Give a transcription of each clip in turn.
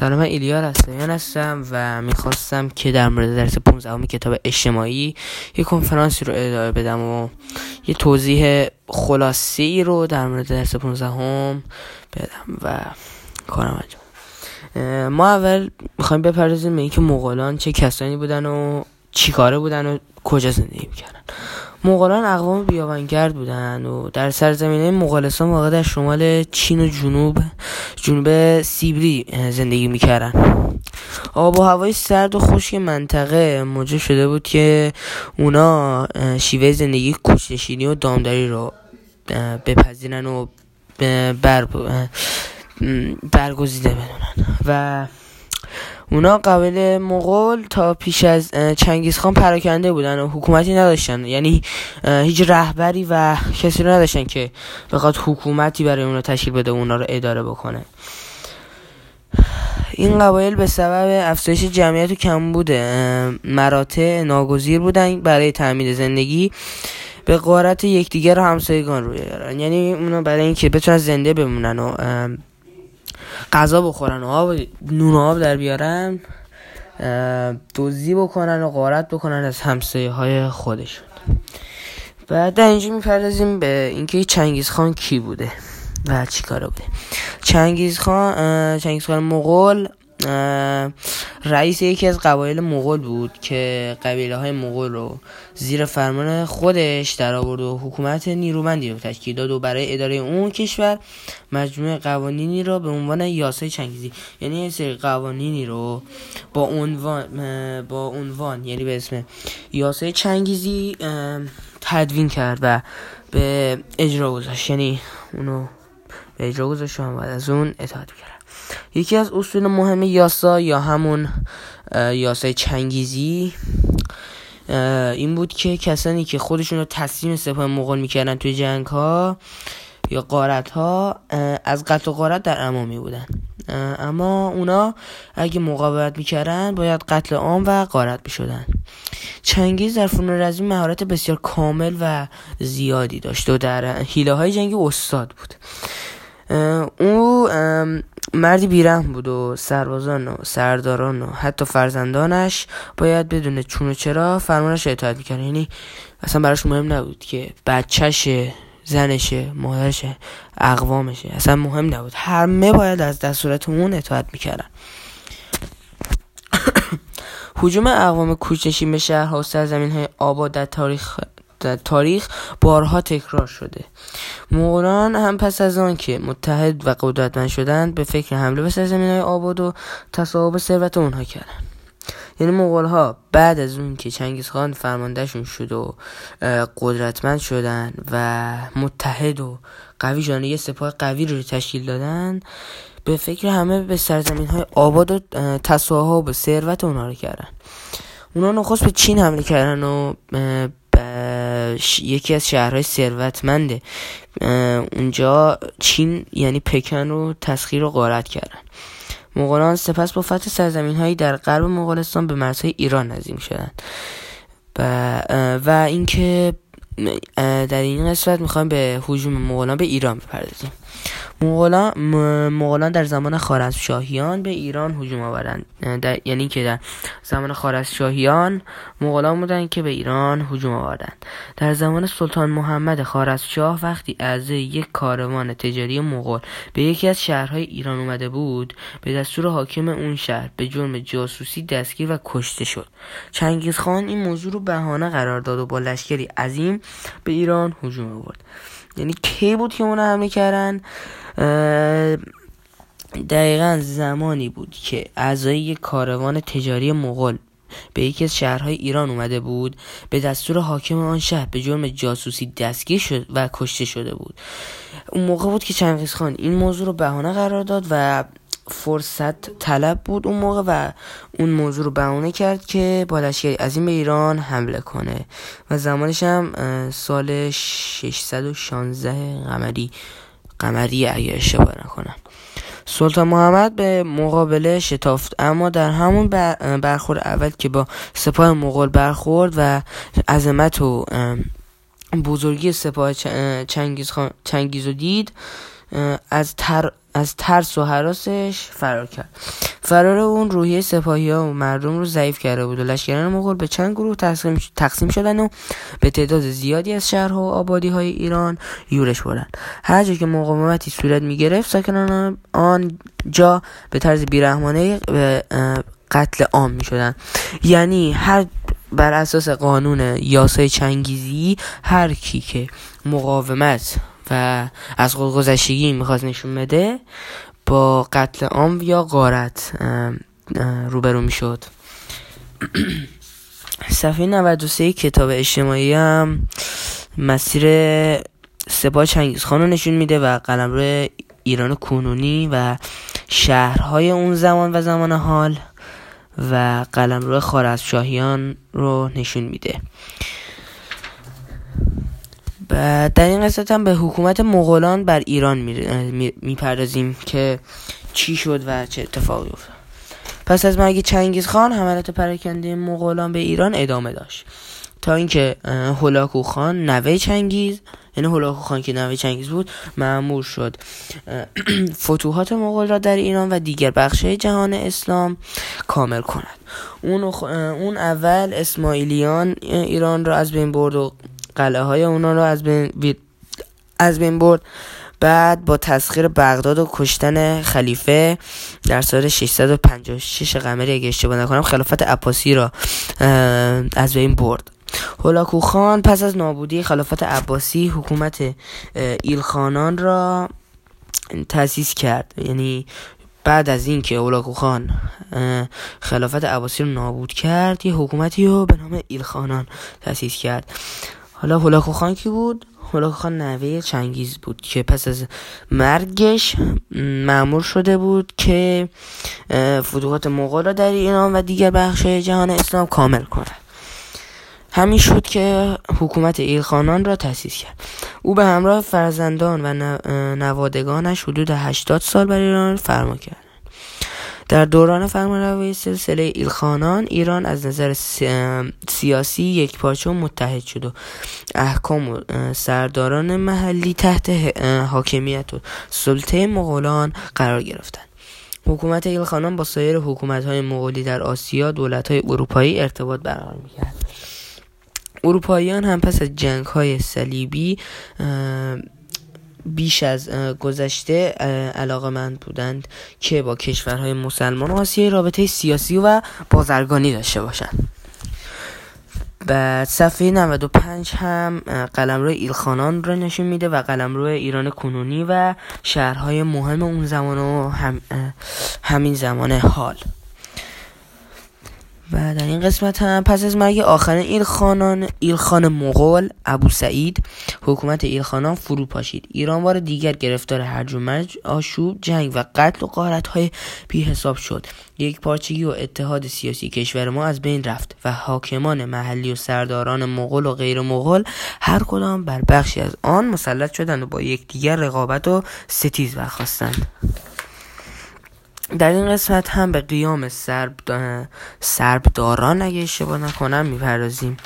سلام من ایلیا هستم و می‌خواستم که در مورد درس 15 کتاب اجتماعی یه کنفرانسی رو ارائه بدم و یه توضیح خلاصی رو در مورد درس 15 هم بدم و کارم انجام ما اول می‌خوایم بپردازیم به اینکه مغولان چه کسانی بودن و چی کاره بودن و کجا زندگی می‌کردن. مغولان اقوام بیابانگرد بودن و در سرزمینه مغولستان واقع در شمال چین و جنوب جنوب سیبری زندگی می‌کردن. آب و هوای سرد و خشک منطقه موجب شده بود که اونا شیوه زندگی کوچنشینی و دامداری رو بپذیرن و بر برگزیده بدونن و اونا قبل مغول تا پیش از چنگیزخان پراکنده بودن و حکومتی نداشتن. یعنی هیچ رهبری و کسی رو نداشتن که بخواد حکومتی برای اونا تشکیل بده و اونا رو اداره بکنه. این قبایل به سبب افزایش جمعیت و کمبود مراتع ناگزیر بودن برای تعمید زندگی. به قارت یکدیگر همسایگان روی دارن. یعنی اونا برای اینکه بتونن زنده بمونن و غذا بخورن و آب نون و آب در بیارن دزدی بکنن و غارت بکنن از همسایه های خودشون. بعد در اینجا می‌پردازیم به اینکه چنگیز خان کی بوده و چی کاره بوده. چنگیز خان چنگیز خان مغول رئیس یکی از قبایل مغول بود که قبیله های مغول رو زیر فرمان خودش در آورد و حکومت نیرومندی رو تشکیل داد و برای اداره اون کشور مجموعه قوانینی رو به عنوان یاسای چنگیزی یعنی یه سری قوانینی رو با عنوان با عنوان یعنی به اسم یاسای چنگیزی تدوین کرد و به اجرا گذاشت یعنی اونو به اجرا گذاشت و از اون اطاعت کرد یکی از اصول مهم یاسا یا همون یاسای چنگیزی این بود که کسانی که خودشون رو تسلیم سپاه مغول می‌کردن توی جنگ ها یا قارت ها از قتل و قارت در امامی بودن. اما اونا اگه مقاومت می‌کردن باید قتل عام و قارت می‌شدن. چنگیز در فنون رزمی مهارت بسیار کامل و زیادی داشت و در حیله های جنگی استاد بود. او مردی بیرحم بود و سربازان و سرداران و حتی فرزندانش باید بدونه چون و چرا فرمانش اطاعت می‌کرد. یعنی اصلا براش مهم نبود که بچهشه زنشه مادرشه اقوامشه. اصلا مهم نبود. همه باید از دستورات اون اطاعت می‌کردن. حجوم اقوام کوچنشین به شهرها و سرزمین های آباد در تاریخ در تاریخ بارها تکرار شده. مغولان هم پس از آن که متحد و قدرتمند شدند به فکر حمله به سرزمین های آباد و تصاحب ثروت اونها کردند. یعنی مغول ها بعد از اون که چنگیز خان فرماندهشون شد و قدرتمند شدن و متحد و قوی شدن یه سپاه قوی رو تشکیل دادن به فکر همه به سرزمین های آباد و تصاحب و ثروت اونها رو کردن. اونا نخست به چین حمله کردن و یکی از شهرهای ثروتمنده. اونجا چین یعنی پکن رو تسخیر و غارت کردن. مغولان سپس با فتح سرزمین هایی در غرب مغولستان به مرزهای ایران نزدیک شدند. و, و اینکه در این قسمت می‌خوایم به حجوم مغولان به ایران بپردازیم. مغولان در زمان خارزمشاهیان به ایران هجوم آوردند. یعنی که در زمان خارزمشاهیان مغولان بودند که به ایران هجوم آوردند. در زمان سلطان محمد خارزمشاه وقتی از یک کاروان تجاری مغول به یکی از شهرهای ایران اومده بود به دستور حاکم اون شهر به جرم جاسوسی دستگیر و کشته شد. چنگیز خان این موضوع رو بهانه قرار داد و با لشکری عظیم به ایران هجوم آورد. یعنی کی بود که اونا حمله کردن؟ دقیقا زمانی بود که اعضای یک کاروان تجاری مغول به یکی از شهرهای ایران اومده بود به دستور حاکم آن شهر به جرم جاسوسی دستگیر شد و کشته شده بود. اون موقع بود که چنگیز خان این موضوع رو بهانه قرار داد و فرصت طلب بود اون موقع و اون موضوع رو بهونه کرد که با از این به ایران حمله کنه. و زمانش هم سال 616 قمری قمری اگه اشتباه نکنم. سلطان محمد به مقابله شتافت اما در همون برخورد اول که با سپاه مغول برخورد و عظمت و بزرگی سپاه چنگیز, چنگیز و دید از تر از ترس و حراسش فرار کرد. فرار اون روحیه سپاهی ها و مردم رو ضعیف کرده بود و لشکران مغول به چند گروه تقسیم, تقسیم شدن و به تعداد زیادی از شهرها و آبادی های ایران یورش بردن هر جا که مقاومتی صورت می گرفت ساکنان آنجا به طرز بیرحمانه به قتل عام می شدن یعنی هر بر اساس قانون یاسای چنگیزی هر کی که مقاومت و از خودگذشتگی می‌خواست نشون بده با قتل عام یا غارت روبرو می‌شد. صفحه 93 کتاب اجتماعی هم مسیر سپاه چنگیز خان رو نشون میده و قلمرو ایران کنونی و شهرهای اون زمان و زمان حال و قلمرو خارزمشاهیان رو نشون میده. در این قسمت هم به حکومت مغولان بر ایران می‌پردازیم که چی شد و چه اتفاقی افتاد. پس از مرگ چنگیز خان حملات پراکنده مغولان به ایران ادامه داشت. تا اینکه هولاکو خان نوه چنگیز یعنی هولاکو خان که نوه چنگیز بود معمور شد. فتوحات مغول را در ایران و دیگر بخش جهان اسلام کامل کند. اون, اون اول اسماعیلیان ایران را از بین برد و قلعه های اونا رو از بین, از بین برد. بعد با تسخیر بغداد و کشتن خلیفه در سال 656 قمری اگه اشتباه نکنم خلافت عباسی را از بین برد. هولاکو خان پس از نابودی خلافت عباسی حکومت ایلخانان را تأسیس کرد. یعنی بعد از اینکه هولاکو خان خلافت عباسی رو نابود کرد یه حکومتی رو به نام ایلخانان تأسیس کرد. حالا هولاکو خان کی بود؟ هولاکو خان نوه چنگیز بود که پس از مرگش معمور شده بود که فتوحات مغول را در ایران و دیگر بخش جهان اسلام کامل کند همین شد که حکومت ایلخانان را تأسیس کرد. او به همراه فرزندان و نوادگانش حدود 80 سال بر ایران فرما کرد. در دوران فرمانروایی سلسله ایلخانان ایران از نظر سیاسی یک پارچه متحد شد و احکام و سرداران محلی تحت حاکمیت و سلطه مغولان قرار گرفتند. حکومت ایلخانان با سایر حکومت های مغولی در آسیا دولت های اروپایی ارتباط برقرار می‌کرد. اروپاییان هم پس از جنگ های صلیبی بیش از گذشته علاقه مند بودند که با کشورهای مسلمان آسیای رابطه سیاسی و بازرگانی داشته باشند. بعد صفحه 95 هم قلمرو ایلخانان رو نشون میده و قلمرو ایران کنونی و شهرهای مهم اون زمان و هم همین زمان حال. و در این قسمت هم پس از مرگ آخرین ایلخانان ایلخان مغول ابو سعید حکومت ایلخانان فرو پاشید ایران بار دیگر گرفتار هرج و مرج آشوب جنگ و قتل و قارت های بی حساب شد. یک پارچگی و اتحاد سیاسی کشور ما از بین رفت و حاکمان محلی و سرداران مغول و غیر مغول هر کدام بر بخشی از آن مسلط شدند و با یکدیگر رقابت و ستیز برخواستند در این قسمت هم به قیام سرب سربداران اگه اشتباه نکنم می‌پردازیم.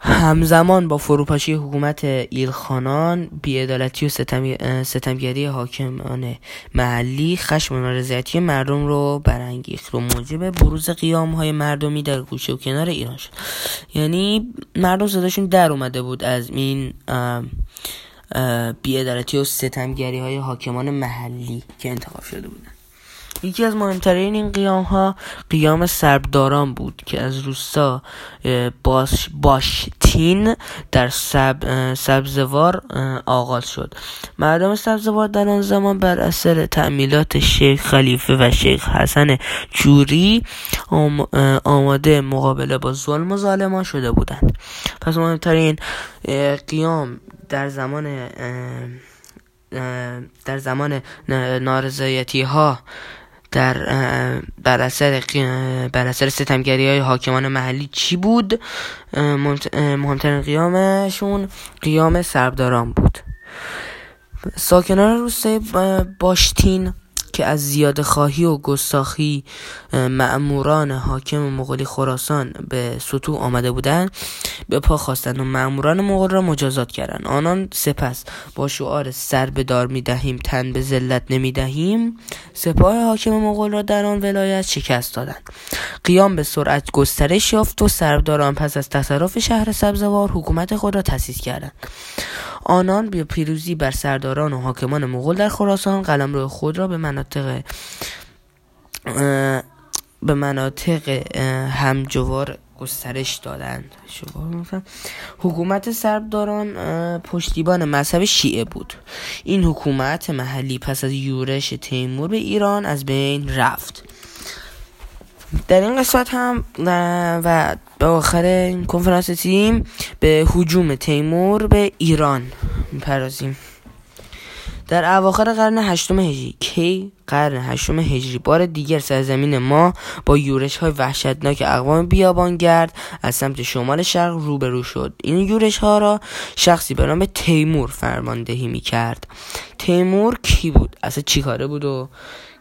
همزمان با فروپاشی حکومت ایلخانان بیعدالتی و ستم... ستمگری حاکمان محلی خشم و نارضایتی مردم رو برانگیخت. و موجب بروز قیام های مردمی در گوشه و کنار ایران شد. یعنی مردم صداشون در اومده بود از این بیعدالتی و ستمگری های حاکمان محلی که انتخاب شده بودن. یکی از مهمترین این قیام ها قیام سربداران بود که از روستا باش باشتین در سب سبزوار آغاز شد. مردم سبزوار در آن زمان بر اثر تعمیلات شیخ خلیفه و شیخ حسن جوری آماده مقابله با ظلم و ظالمان شده بودند. پس مهمترین قیام در زمان در زمان نارضایتی ها در بر اثر بر اثر ستمگری های حاکمان محلی چی بود؟ مهمترین قیامشون قیام سربداران بود. ساکنان روستای باشتین که از زیاده خواهی و گستاخی معموران حاکم مغولی خراسان به سطوح آمده بودند به پا خواستند و معموران مغول را مجازات کردند آنان سپس با شعار سر به دار می‌دهیم تن به ذلت نمی‌دهیم سپاه حاکم مغول را در آن ولایت شکست دادند. قیام به سرعت گسترش یافت و سرداران پس از تصرف شهر سبزوار حکومت خود را تأسیس کردند. آنان به پیروزی بر سرداران و حاکمان مغول در خراسان قلمرو خود را به مناطق به مناطق همجوار گسترش دادند حکومت سرداران پشتیبان مذهب شیعه بود. این حکومت محلی پس از یورش تیمور به ایران از بین رفت. در این قسمت هم و به آخر این کنفرانس تیم به حجوم تیمور به ایران میپرازیم در اواخر قرن هشتم هجری کی قرن هشتم هجری؟ بار دیگر سرزمین ما با یورش های وحشتناک اقوام بیابانگرد از سمت شمال شرق روبرو شد. این یورش ها را شخصی به نام تیمور فرماندهی می کرد تیمور کی بود؟ اصلا چی کاره بود و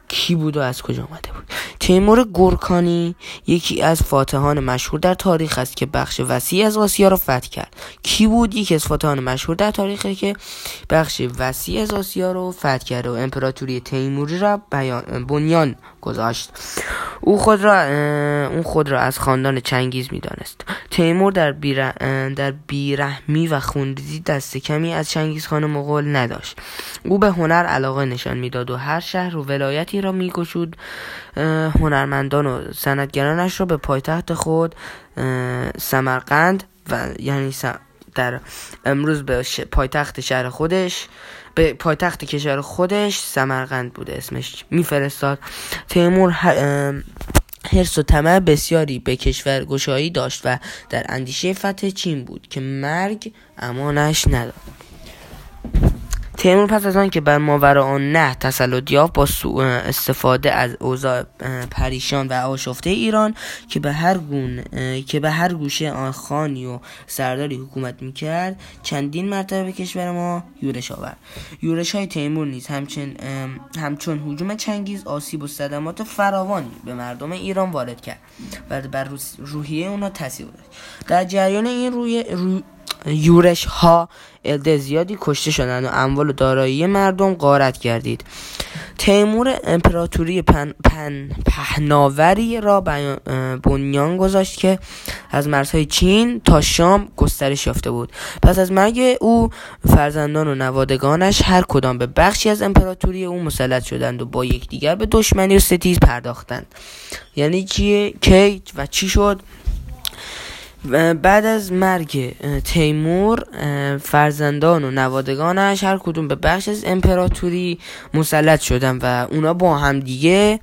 کی بود و از کجا آمده بود. تیمور گورکانی یکی از فاتحان مشهور در تاریخ است که بخش وسیع از آسیا را فتح کرد. کی بود؟ یکی از فاتحان مشهور در تاریخ که بخش وسیع از آسیا را فتح کرد و امپراتوری تیموری را بنیان گذاشت. او خود را اون خود را از خاندان چنگیز می‌دانست. تیمور در بیره در بیرحمی و خونریزی دست کمی از چنگیز خان مغول نداشت. او به هنر علاقه نشان می‌داد و هر شهر و ولایتی را میگشود هنرمندان و سندگرانش را به پایتخت خود سمرقند و یعنی در امروز به پایتخت شهر خودش به پایتخت کشور خودش سمرقند بوده اسمش میفرستاد. تیمور حرس و طمع بسیاری به کشور گشایی داشت و در اندیشه فتح چین بود که مرگ امانش نداد تیمور پس از آن که بر ماورا آن نه تسلط یافت با استفاده از اوضاع پریشان و آشفته ایران که به هر گون که به هر گوشه آن خانی و سرداری حکومت می‌کرد چندین مرتبه به کشور ما یورش آورد. یورش های تیمور نیز همچون همچون حجوم چنگیز آسیب و صدمات فراوانی به مردم ایران وارد کرد و بر روحیه اونا تاثیر در جریان این روی رو یورش ها عده زیادی کشته شدند و اموال و دارایی مردم غارت گردید تیمور امپراتوری پن, پن پهناوری را بنیان گذاشت که از مرزهای چین تا شام گسترش یافته بود. پس از مرگ او فرزندان و نوادگانش هر کدام به بخشی از امپراتوری او مسلط شدند و با یکدیگر به دشمنی و ستیز پرداختند. یعنی چیه؟ کی و چی شد؟ بعد از مرگ تیمور فرزندان و نوادگانش هر کدوم به بخش از امپراتوری مسلط شدن و اونا با همدیگه.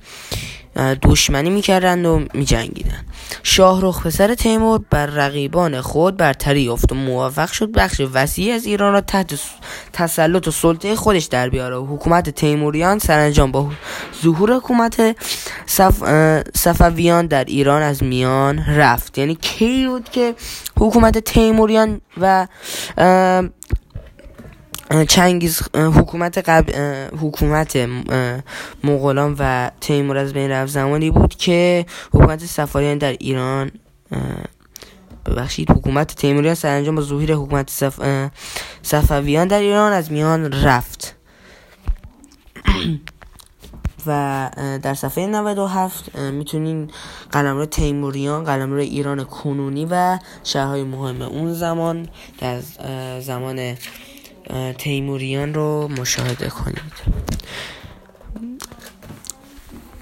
دشمنی می‌کردند و میجنگیدند. شاهرخ پسر تیمور بر رقیبان خود برتری یافت و موفق شد بخش وسیعی از ایران را تحت تسلط و سلطه خودش در بیاره. و حکومت تیموریان سرانجام با ظهور حکومت صف... صفویان در ایران از میان رفت. یعنی کی بود که حکومت تیموریان و چنگیز حکومت قبل حکومت مغولان و تیمور از بین رفت زمانی بود که حکومت صفاریان در ایران ببخشید حکومت تیموریان سرانجام با ظهور حکومت صف... صفویان در ایران از میان رفت. و در صفحه 97 می‌تونین قلمرو تیموریان قلمرو ایران کنونی و شهرهای مهم اون زمان در زمان تیموریان رو مشاهده کنید.